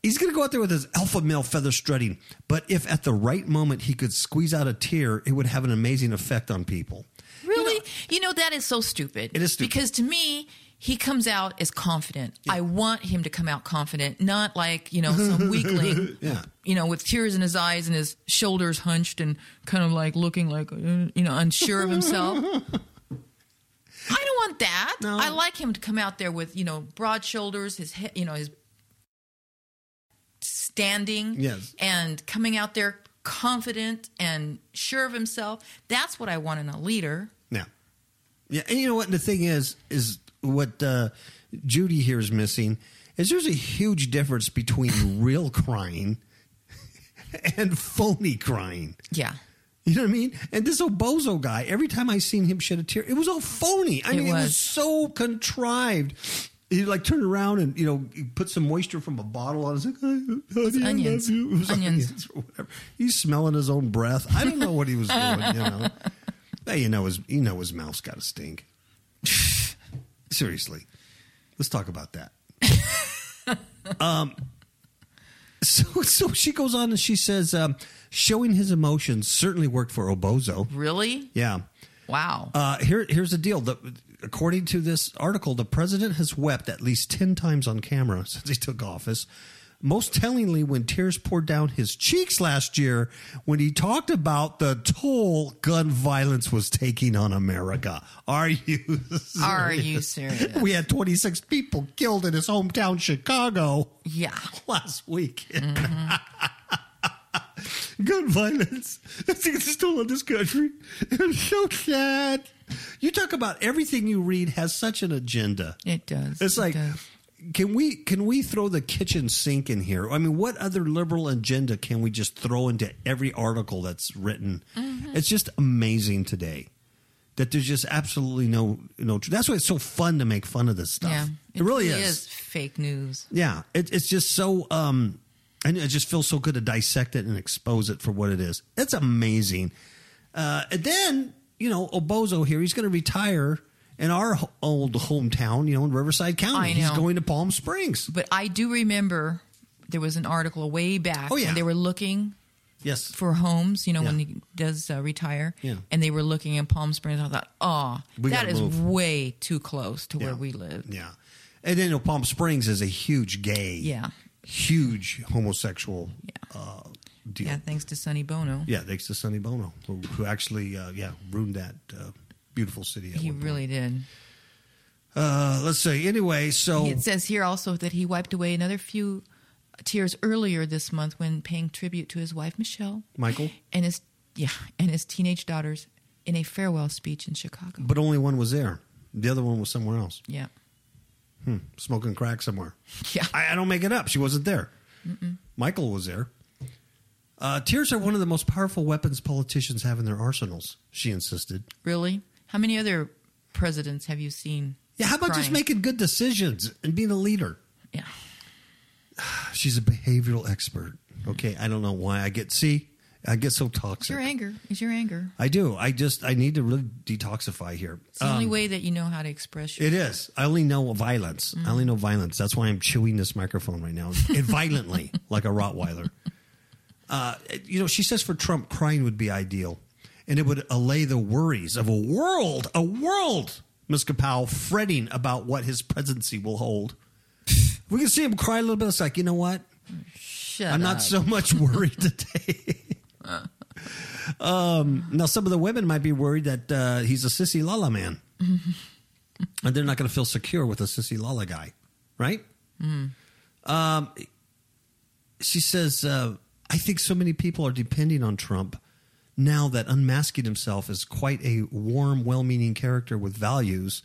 He's going to go out there with his alpha male feather strutting, but if at the right moment he could squeeze out a tear, it would have an amazing effect on people. Really? You know, that is so stupid. It is stupid. Because to me, he comes out as confident. I want him to come out confident, not like, you know, some [laughs] weakling, Yeah. you know, with tears in his eyes and his shoulders hunched and kind of like looking like, uh, you know, unsure of himself. [laughs] I don't want that. No. I like him to come out there with, you know, broad shoulders, his head, you know, his standing Yes. and coming out there confident and sure of himself. That's what I want in a leader. Yeah. Yeah. And you know what? The thing is, is what uh, Judy here is missing is there's a huge difference between [laughs] real crying [laughs] and phony crying. Yeah. You know what I mean? And this Obozo guy, every time I seen him shed a tear, it was all phony. I It mean, it was was. so contrived. He like turned around and you know he put some moisture from a bottle on. His like, honey, I onions. love you. [laughs] It was Onions. or whatever. He's smelling his own breath. I don't know what he was doing. You [laughs] know, hey, you know his you know his mouth's got to stink. [laughs] Seriously, let's talk about that. um, so so she goes on and she says, um, showing his emotions certainly worked for Obozo. Really? Yeah. Wow. Uh, here, here's the deal. The, according to this article, the president has wept at least 10 times on camera [laughs] since he took office. Most tellingly, when tears poured down his cheeks last year when he talked about the toll gun violence was taking on America. Are you serious? [laughs] Are you serious? We had 26 people killed in his hometown, Chicago, yeah. [laughs] last week. Mm-hmm. Gun violence. [laughs] That's still in this country. [laughs] I'm so sad. You talk about everything you read has such an agenda. It does. It's It like, does. can we can we throw the kitchen sink in here? I mean, what other liberal agenda can we just throw into every article that's written? Mm-hmm. It's just amazing today that there's just absolutely no no. That's why it's so fun to make fun of this stuff. Yeah. it, really is. fake news. Yeah, it, it's just so. um and it just feels so good to dissect it and expose it for what it is. It's amazing. Uh, and then you know, Obozo here, he's going to retire in our old hometown, you know, in Riverside County. He's going to Palm Springs. But I do remember there was an article way back Oh, yeah. when they were looking Yes. for homes, you know, when he does uh, retire. Yeah. And they were looking in Palm Springs. I thought, oh, We that move. way too close to Yeah. where we live. Yeah. And then you know, Palm Springs is a huge gay, Yeah. Huge homosexual uh, deal. Yeah, thanks to Sonny Bono. Yeah, thanks to Sonny Bono, who, who actually, uh, yeah, ruined that uh, beautiful city. He really did. Uh, let's see. Anyway, so It says here also that he wiped away another few tears earlier this month when paying tribute to his wife Michelle Michael, and his yeah and his teenage daughters in a farewell speech in Chicago. but only one was there. The other one was somewhere else, Yeah, smoking crack somewhere. yeah. I, I don't make it up. She wasn't there. Michael was there. Uh, tears are one of the most powerful weapons politicians have in their arsenals. She insisted. Really? How many other presidents have you seen? Yeah, how about just making good decisions and being a leader? Yeah. [sighs] She's a behavioral expert. Okay, I don't know why I get see I get so toxic. It's your anger. It's your anger. I do. I just I need to really detoxify here. It's the only way that you know how to express your It is. I only know violence. I only know violence. That's why I'm chewing this microphone right now, [laughs] and violently, like a Rottweiler. Uh, you know, she says for Trump, crying would be ideal, and it would allay the worries of a world, a world, Ms. Kapow, fretting about what his presidency will hold. we can see him cry a little bit. It's like, you know what? Shut I'm up. not so much worried [laughs] today. [laughs] um, now, some of the women might be worried that uh, he's a sissy lala man, [laughs] and they're not going to feel secure with a sissy lala guy, right? Um, she says, uh, "I think so many people are depending on Trump now that unmasking himself is quite a warm, well-meaning character with values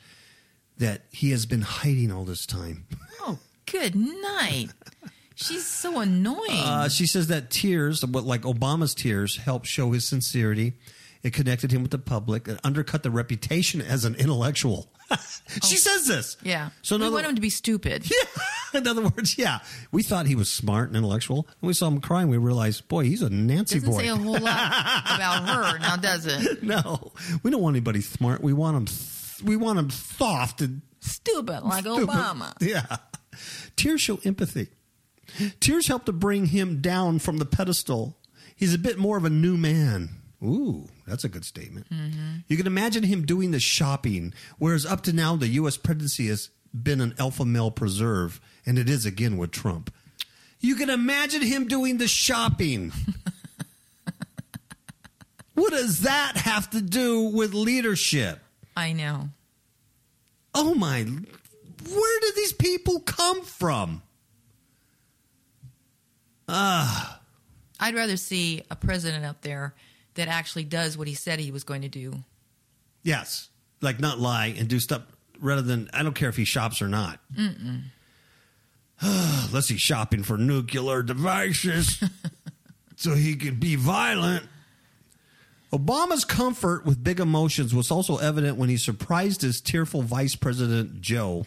that he has been hiding all this time." Oh, good night. [laughs] She's so annoying. Uh, she says that tears, what like Obama's tears, helped show his sincerity. It connected him with the public. It undercut the reputation as an intellectual. [laughs] she says this. Oh. yeah. So we want him to be stupid. [laughs] Yeah. in other words, yeah, we thought he was smart and intellectual, and we saw him crying. We realized, boy, he's a Nancy Doesn't boy. say a whole lot [laughs] about her, now does it? no, we don't want anybody smart. We want him. Th- we want him soft and Stupid, like Stupid. Obama. Yeah. Tears show empathy. Tears help to bring him down from the pedestal. He's a bit more of a new man. Ooh, that's a good statement. Mm-hmm. You can imagine him doing the shopping, whereas up to now, the U.S. presidency has been an alpha male preserve, and it is again with Trump. You can imagine him doing the shopping. [laughs] what does that have to do with leadership? I know. Oh my, where did these people come from? Ah. I'd rather see a president up there that actually does what he said he was going to do. Yes, like not lie and do stuff rather than I don't care if he shops or not. Unless [sighs] he's shopping for nuclear devices [laughs] so he could be violent. Obama's comfort with big emotions was also evident when he surprised his tearful Vice President Joe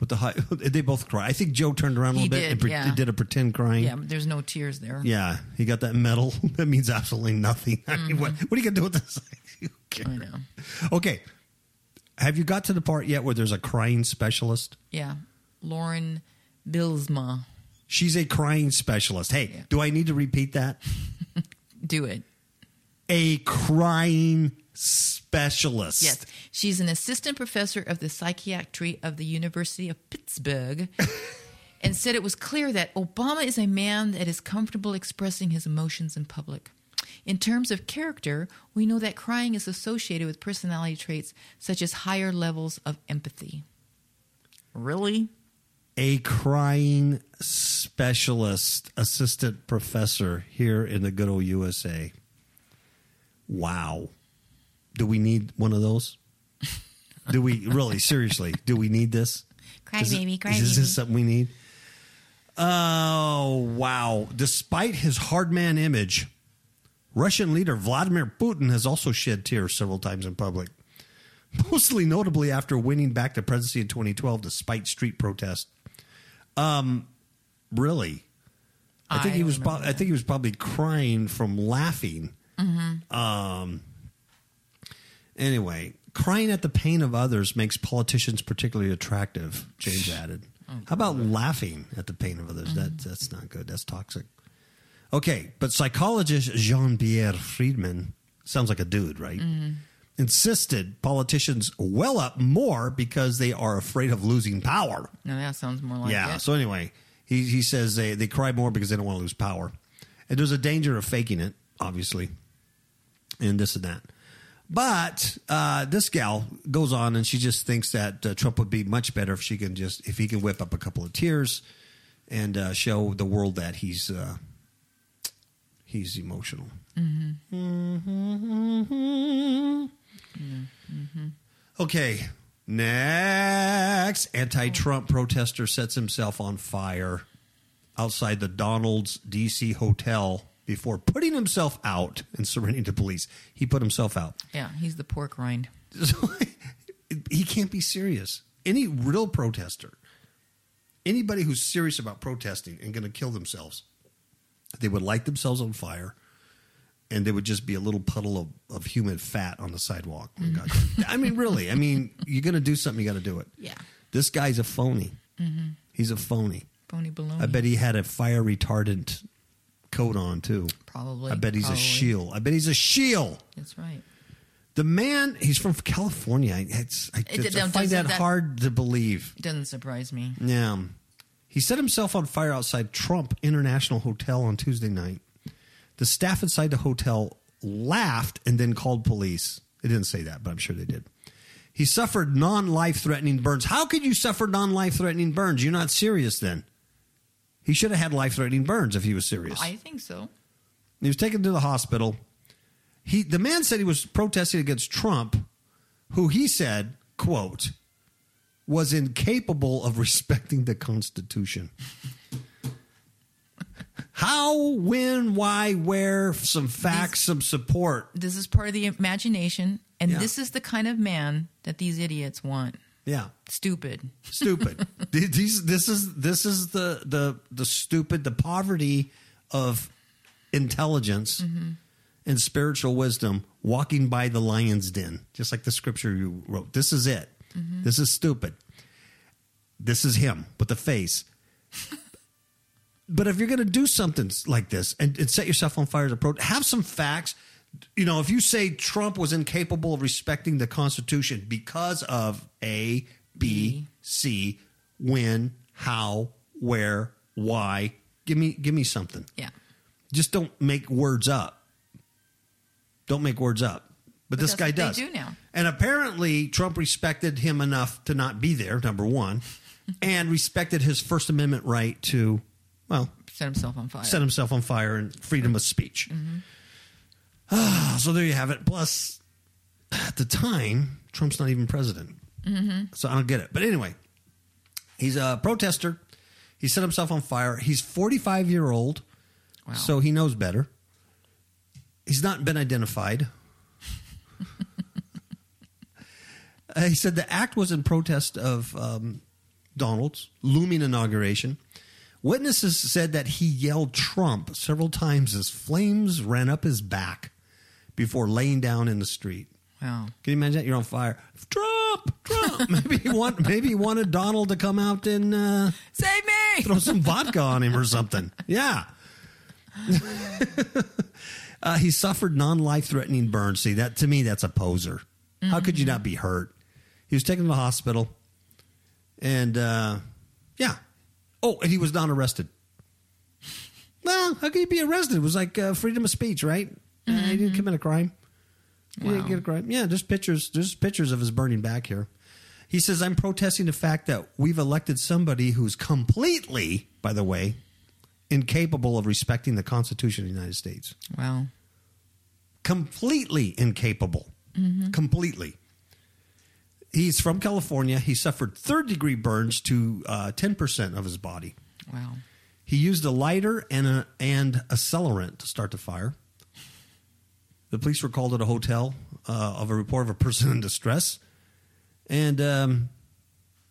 with the high. [laughs] They both cry. I think Joe turned around a little bit and yeah. did a pretend crying. Yeah, but there's no tears there. Yeah, he got that medal. [laughs] that means absolutely nothing. [laughs] I mean, what, mm-hmm. what are you going to do with this? I know. Okay. Have you got to the part yet where there's a crying specialist? Yeah. Lauren Bylsma. She's a crying specialist. Hey, do I need to repeat that? Do it. A crying specialist. Yes. She's an assistant professor of the psychiatry of the University of Pittsburgh [laughs] and said it was clear that Obama is a man that is comfortable expressing his emotions in public. In terms of character, we know that crying is associated with personality traits such as higher levels of empathy. Really? A crying specialist assistant professor here in the good old USA. Wow. Do we need one of those? Do we really, [laughs] seriously, do we need this? Cry Is it- baby, cry is baby. this something we need? Oh, wow. Despite his hard man image, Russian leader Vladimir Putin has also shed tears several times in public, [laughs] mostly notably after winning back the presidency in 2012 despite street protests. Um, really? I think I he was. Pro- I think he was probably crying from laughing. Um. Anyway, crying at the pain of others makes politicians particularly attractive. James added. Oh, How about laughing at the pain of others? That mm-hmm. that's not good. That's toxic. Okay, but psychologist Jean Pierre Friedman sounds like a dude, right? Mm-hmm. Insisted politicians well up more because they are afraid of losing power. No, that sounds more like Yeah. it. So anyway, he he says they they cry more because they don't want to lose power, and there's a danger of faking it, obviously, and this and that. But uh, this gal goes on, and she just thinks that uh, Trump would be much better if she can just if he can whip up a couple of tears, and uh, show the world that he's uh, he's emotional. Okay, next, anti-Trump protester sets himself on fire outside the Donald's DC hotel before putting himself out and surrendering to police. He put himself out. Yeah, he's the pork rind. So, [laughs] he can't be serious. Any real protester, anybody who's serious about protesting and going to kill themselves, they would light themselves on fire and they would just be a little puddle of, of human fat on the sidewalk. Mm. when it got done. I mean, really. I mean, you're going to do something, you got to do it. Yeah. This guy's a phony. Mm-hmm. He's a phony. Phony baloney. I bet he had a fire retardant coat on, too. Probably. I bet he's Probably. a shield. I bet he's a shield. That's right. The man, he's from California. It's, I, It- it's- I don't- find that, that- hard to believe. Doesn't surprise me. Yeah. He set himself on fire outside Trump International Hotel on Tuesday night. The staff inside the hotel laughed and then called police. They didn't say that, but I'm sure they did. He suffered non life threatening burns. How could you suffer non life threatening burns? You're not serious then. He should have had life threatening burns if he was serious. I think so. He was taken to the hospital. He the man said he was protesting against Trump, who he said, quote, was incapable of respecting the Constitution. [laughs] How, when, why, where, some facts, some support. This is part of the imagination, and Yeah. this is the kind of man that these idiots want. Yeah. Stupid. Stupid. [laughs] These this is this is the the the stupid the poverty of intelligence mm-hmm. and spiritual wisdom walking by the lion's den, just like the scripture you wrote. This is it. Mm-hmm. This is stupid. This is him with the face. [laughs] but if you're going to do something like this and, and set yourself on fire as a pro, have some facts. You know, if you say Trump was incapable of respecting the Constitution because of A, B, C, when, how, where, why, give me give me something Yeah. just don't make words up. Don't make words up. But, But this guy does. do now. And apparently, Trump respected him enough to not be there, number one, [laughs] and respected his First Amendment right to, well, Set himself on fire. set himself on fire and freedom of speech. Mm-hmm. Ah, so there you have it. Plus, at the time, Trump's not even president. Mm-hmm. So I don't get it. But anyway, he's a protester. He set himself on fire. He's 45 year old, Wow. so he knows better. He's not been identified. [laughs] Uh, he said the act was in protest of um, Donald's looming inauguration. Witnesses said that he yelled Trump several times as flames ran up his back before laying down in the street. wow. Can you imagine that? You're on fire. Trump, Trump. [laughs] maybe he want, maybe he wanted Donald to come out and uh, Save me! throw some vodka on him or something. Yeah. [laughs] uh, he suffered non-life threatening burns. See that to me, that's a poser. How could you not be hurt? He was taken to the hospital, and uh, yeah. Oh, and he was not arrested. Well, how could he be arrested? It was like uh, freedom of speech, right? Uh, he didn't commit a crime. He didn't Wow. get a crime. Yeah, there's pictures. There's pictures of his burning back here. He says, "I'm protesting the fact that we've elected somebody who's completely, by the way, incapable of respecting the Constitution of the United States. Wow. Completely incapable. Completely." He's from California. He suffered third degree burns to uh, 10% of his body. Wow. He used a lighter and a and accelerant to start the fire. The police were called at a hotel uh, of a report of a person in distress, and um,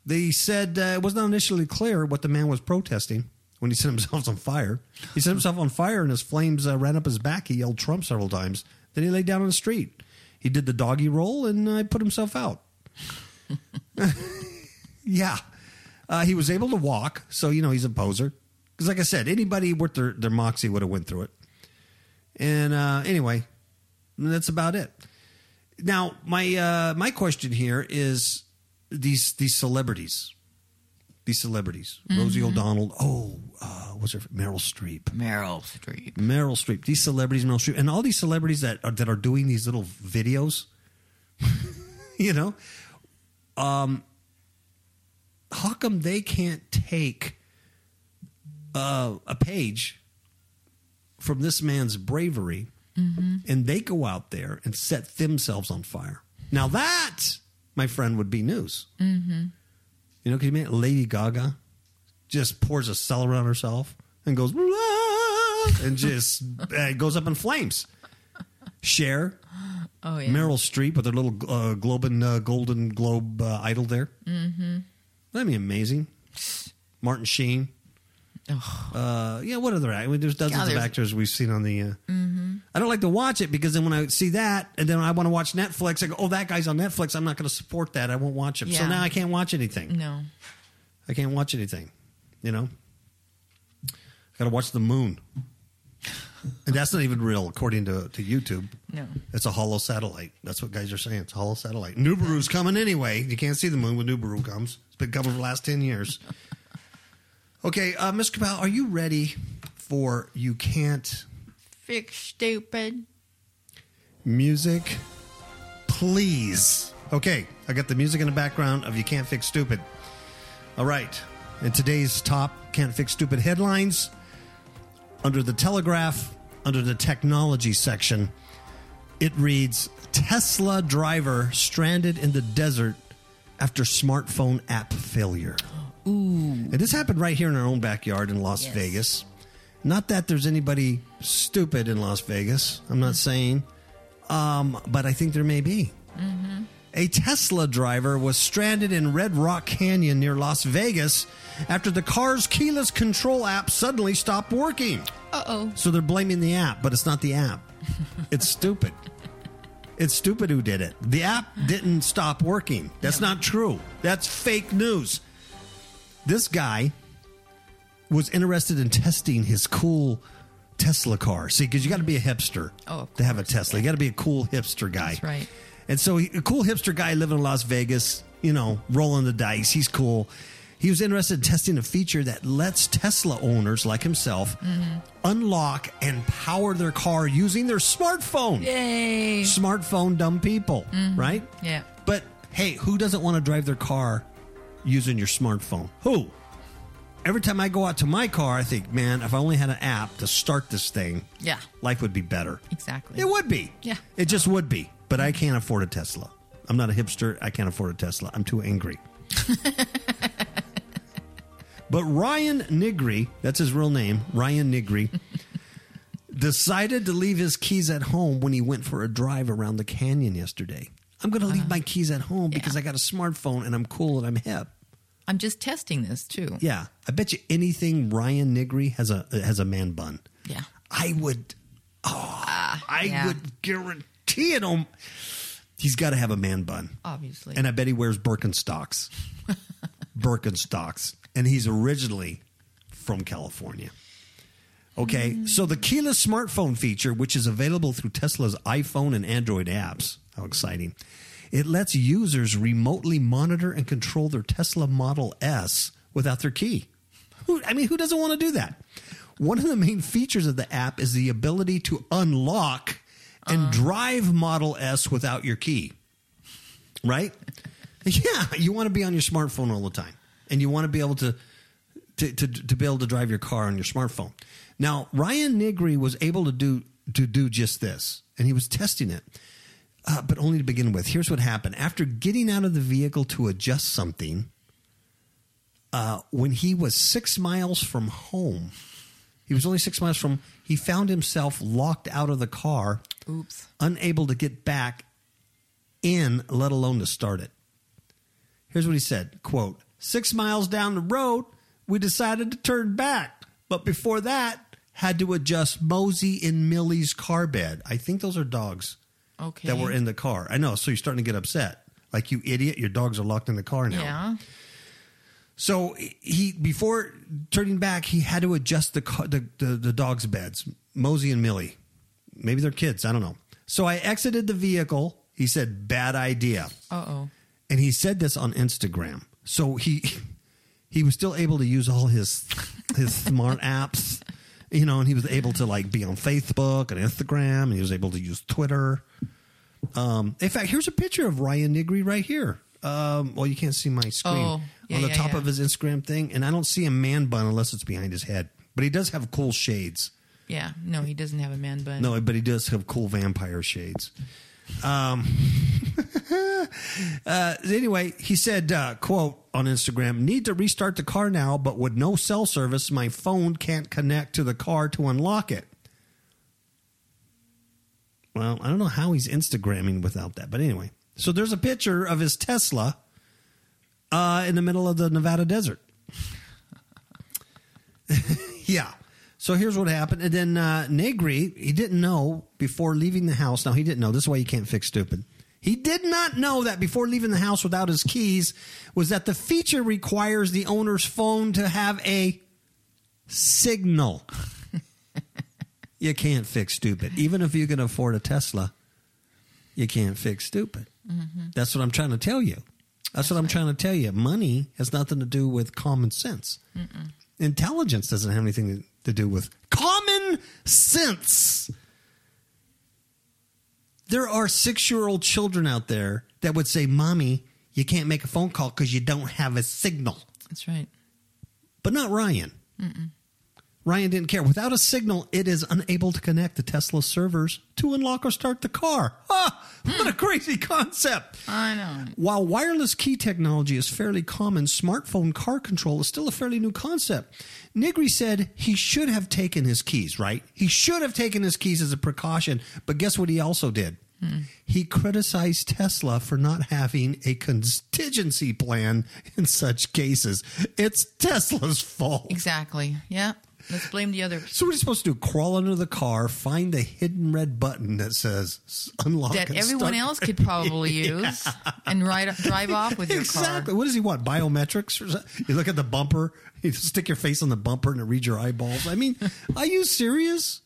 they said uh, it was not initially clear what the man was protesting when he set himself on fire. He set himself on fire, and his flames uh, ran up his back. He yelled Trump several times. Then he laid down on the street. He did the doggy roll and uh, put himself out. [laughs] yeah. Uh, he was able to walk, so you know he's a poser. Because, like I said, anybody worth their, their moxie would have went through it. And uh, anyway, that's about it. Now, my uh, my question here is these these celebrities, these celebrities, Rosie O'Donnell. Oh, uh, what's her Meryl Streep. Meryl Streep. Meryl Streep, these celebrities, Meryl Streep, and all these celebrities that are, that are doing these little videos, [laughs] you know, um, how come they can't take uh, a page from this man's bravery, and they go out there and set themselves on fire. Now that, my friend, would be news. Mm-hmm. You know, because you imagine Lady Gaga just pours a cellar on herself and goes and just [laughs] uh, goes up in flames. Cher, Oh yeah. Meryl Streep with her little uh, Globen, uh, Golden Globe uh, idol there. Mm-hmm. That'd be amazing. Martin Sheen. Uh, yeah, what other? I mean, there's dozens Yeah, of actors we've seen on the. Uh, I don't like to watch it because then when I see that and then I want to watch Netflix, I go, "Oh, that guy's on Netflix. I'm not going to support that. I won't watch him." So now I can't watch anything. No. I can't watch anything. You know, I got to watch the moon, and that's not even real according to to YouTube. No. It's a hollow satellite. That's what guys are saying. It's a hollow satellite. Nibiru's coming anyway. You can't see the moon when Nibiru comes. It's been coming for the last 10 years. Okay, uh, Ms. Kapow, are you ready for You Can't Fix stupid. Music? Please. Okay, I got the music in the background of You Can't Fix Stupid. All right, in today's top Can't Fix Stupid headlines, under the Telegraph, under the technology section, it reads Tesla driver stranded in the desert after smartphone app failure. Ooh. And this happened right here in our own backyard in Las Yes. Vegas. Not that there's anybody stupid in Las Vegas. I'm not saying. Um, but I think there may be. A Tesla driver was stranded in Red Rock Canyon near Las Vegas after the car's keyless control app suddenly stopped working. Uh oh. So they're blaming the app, but it's not the app. [laughs] It's stupid. It's stupid who did it. The app didn't stop working. That's not true. That's fake news. This guy was interested in testing his cool Tesla car. See, because you got to be a hipster Oh, to have a Tesla. You got to be a cool hipster guy. That's right. And so, he, a cool hipster guy living in Las Vegas, you know, rolling the dice. He's cool. He was interested in testing a feature that lets Tesla owners like himself Mm-hmm. unlock and power their car using their smartphone. Yay. Smartphone dumb people, right? Yeah. But hey, who doesn't want to drive their car using your smartphone? Who? Every time I go out to my car, I think, man, if I only had an app to start this thing, Yeah. life would be better. Exactly. It would be. Yeah. It just would be. But I can't afford a Tesla. I'm not a hipster. I can't afford a Tesla. I'm too angry. [laughs] but Ryan Negri, that's his real name, Ryan Negri, [laughs] decided to leave his keys at home when he went for a drive around the canyon yesterday. I'm going to leave my uh, keys at home because I got a smartphone and I'm cool and I'm hip. I'm just testing this too. Yeah, I bet you anything Ryan Negri has a has a man bun. Yeah. I would. Oh, ah, I yeah. would guarantee it. On, he's got to have a man bun, Obviously. and I bet he wears Birkenstocks. [laughs] Birkenstocks, and he's originally from California. Okay, mm. so the keyless smartphone feature, which is available through Tesla's iPhone and Android apps, how exciting! It lets users remotely monitor and control their Tesla Model S without their key. Who, I mean, who doesn't want to do that? One of the main features of the app is the ability to unlock and uh. drive Model S without your key. Right? Yeah, you want to be on your smartphone all the time, and you want to be able to to, to to be able to drive your car on your smartphone. Now, Ryan Negri was able to do to do just this, and he was testing it, uh, but only to begin with. Here's what happened: after getting out of the vehicle to adjust something, uh, when he was six miles from home, he was only six miles from. He found himself locked out of the car, Oops. unable to get back in, let alone to start it. Here's what he said quote, six miles down the road, we decided to turn back. But before that, had to adjust Mosey and Millie's car bed. I think those are dogs Okay. that were in the car. I know. So you're starting to get upset. Like, you idiot, your dogs are locked in the car now. Yeah. So he before turning back, he had to adjust the car, the, the the dogs' beds, Mosey and Millie. Maybe they're kids. I don't know. So I exited the vehicle. He said, "Bad idea," Uh oh. and he said this on Instagram. So he [laughs] he was still able to use all his his smart [laughs] apps, you know, and he was able to like be on Facebook and Instagram, and he was able to use Twitter. Um, in fact, here's a picture of Ryan Negri right here. Um, well, you can't see my screen Oh, yeah, on the yeah, top yeah. of his Instagram thing, and I don't see a man bun unless it's behind his head. but he does have cool shades. Yeah, no, he doesn't have a man bun. No, but he does have cool vampire shades. Um, [laughs] [laughs] uh, anyway, he said, uh, "quote on Instagram: Need to restart the car now, but with no cell service, my phone can't connect to the car to unlock it." Well, I don't know how he's Instagramming without that, but anyway. So there's a picture of his Tesla uh, in the middle of the Nevada desert. [laughs] yeah. So here's what happened. And then uh, Negri, he didn't know before leaving the house. Now, he didn't know. This is why you can't fix stupid. He did not know that before leaving the house without his keys was that the feature requires the owner's phone to have a signal. [laughs] you can't fix stupid. Even if you can afford a Tesla, you can't fix stupid. Mm-hmm. That's what I'm trying to tell you. That's, what I'm trying to tell you. Money has nothing to do with common sense. Intelligence doesn't have anything to do with common sense. There are six year old children out there that would say, Mommy, you can't make a phone call because you don't have a signal. That's right. But not Ryan. Ryan didn't care. Without a signal, it is unable to connect the Tesla servers to unlock or start the car. Ah, what a crazy concept. I know. While wireless key technology is fairly common, smartphone car control is still a fairly new concept. Negri said he should have taken his keys, right? He should have taken his keys as a precaution, but guess what he also did? He criticized Tesla for not having a contingency plan in such cases. It's Tesla's fault. Exactly. Yeah. Let's blame the other. So what are you supposed to do? Crawl under the car, find the hidden red button that says unlock That everyone else [laughs] could probably use and ride, drive off with your Exactly. car. What does he want? Biometrics? Or something? You look at the bumper, you stick your face on the bumper and it reads your eyeballs. I mean, [laughs] are you serious?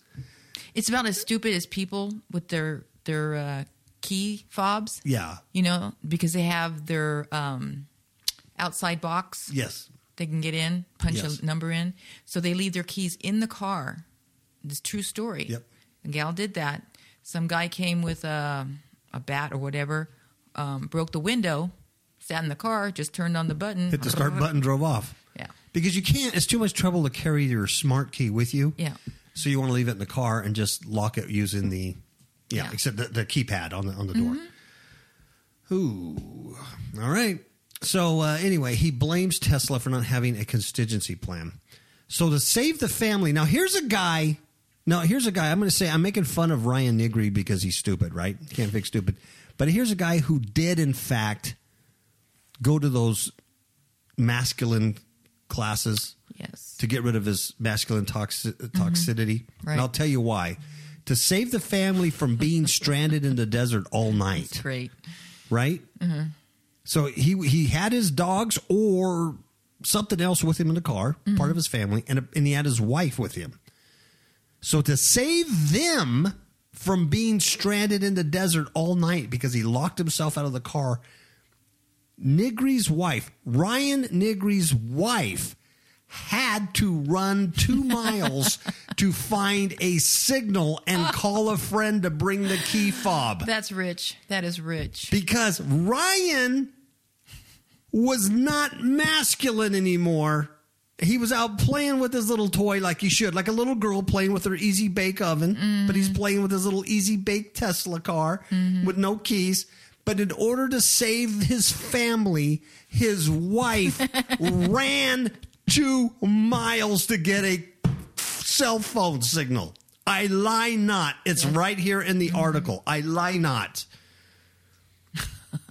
It's about as stupid as people with their their uh, key fobs. Yeah. You know, because they have their um, outside box. Yes. They can get in, punch Yes. a number in. So they leave their keys in the car. This true story. Yep. The gal did that. Some guy came with a, a bat or whatever, um, broke the window, sat in the car, just turned on the button. Hit the start button, drove off. Yeah. Because you can't, it's too much trouble to carry your smart key with you. Yeah. So you want to leave it in the car and just lock it using the, yeah, Yeah. except the, the keypad on the on the door. Ooh, all right. So uh, anyway, he blames Tesla for not having a contingency plan. So to save the family, now here's a guy. Now here's a guy. I'm going to say I'm making fun of Ryan Negri because he's stupid, right? Can't fix stupid. But here's a guy who did, in fact, go to those masculine classes Yes. to get rid of his masculine toxi- uh, mm-hmm. toxicity. Right. And I'll tell you why. To save the family from being stranded in the desert all night, It's great. right? Mm-hmm. So he he had his dogs or something else with him in the car, part mm-hmm. of his family, and, and he had his wife with him. So to save them from being stranded in the desert all night because he locked himself out of the car, Negri's wife, Ryan Negri's wife, had to run two [laughs] miles to find a signal and ah. call a friend to bring the key fob That's rich. That is rich. because Ryan was not masculine anymore. He was out playing with his little toy like he should, like a little girl playing with her easy bake oven, but he's mm. playing with his little easy bake Tesla car mm-hmm. with no keys. But in order to save his family, his wife [laughs] ran two miles to get a cell phone signal. I lie not. It's right here in the mm-hmm. article. I lie not.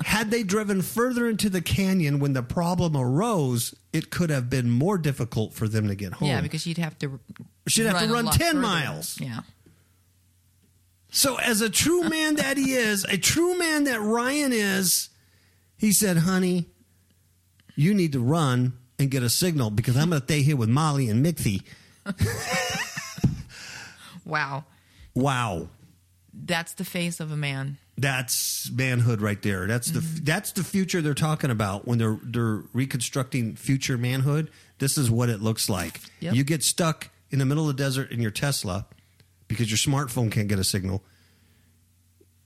Had they driven further into the canyon when the problem arose, it could have been more difficult for them to get home. Yeah, because you'd have to. She'd have to run 10 further. miles. Yeah. So, as a true [laughs] man that he is, a true man that Ryan is, he said, honey, you need to run and get a signal because I'm going to stay here with Molly and Mixie. [laughs] Wow. Wow. That's the face of a man. That's manhood right there. That's the mm-hmm. that's the future they're talking about when they're they're reconstructing future manhood. This is what it looks like. Yep. You get stuck in the middle of the desert in your Tesla because your smartphone can't get a signal.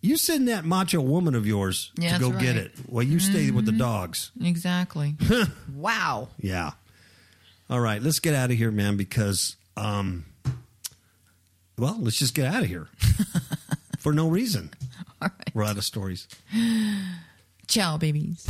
You send that macho woman of yours Yeah, to go that's get it. Well, you stay with the mm-hmm. dogs. Exactly. [laughs] wow. Yeah. All right, let's get out of here, man, because Um, well, let's just get out of here [laughs] for no reason. All right. We're out of stories. Ciao, babies.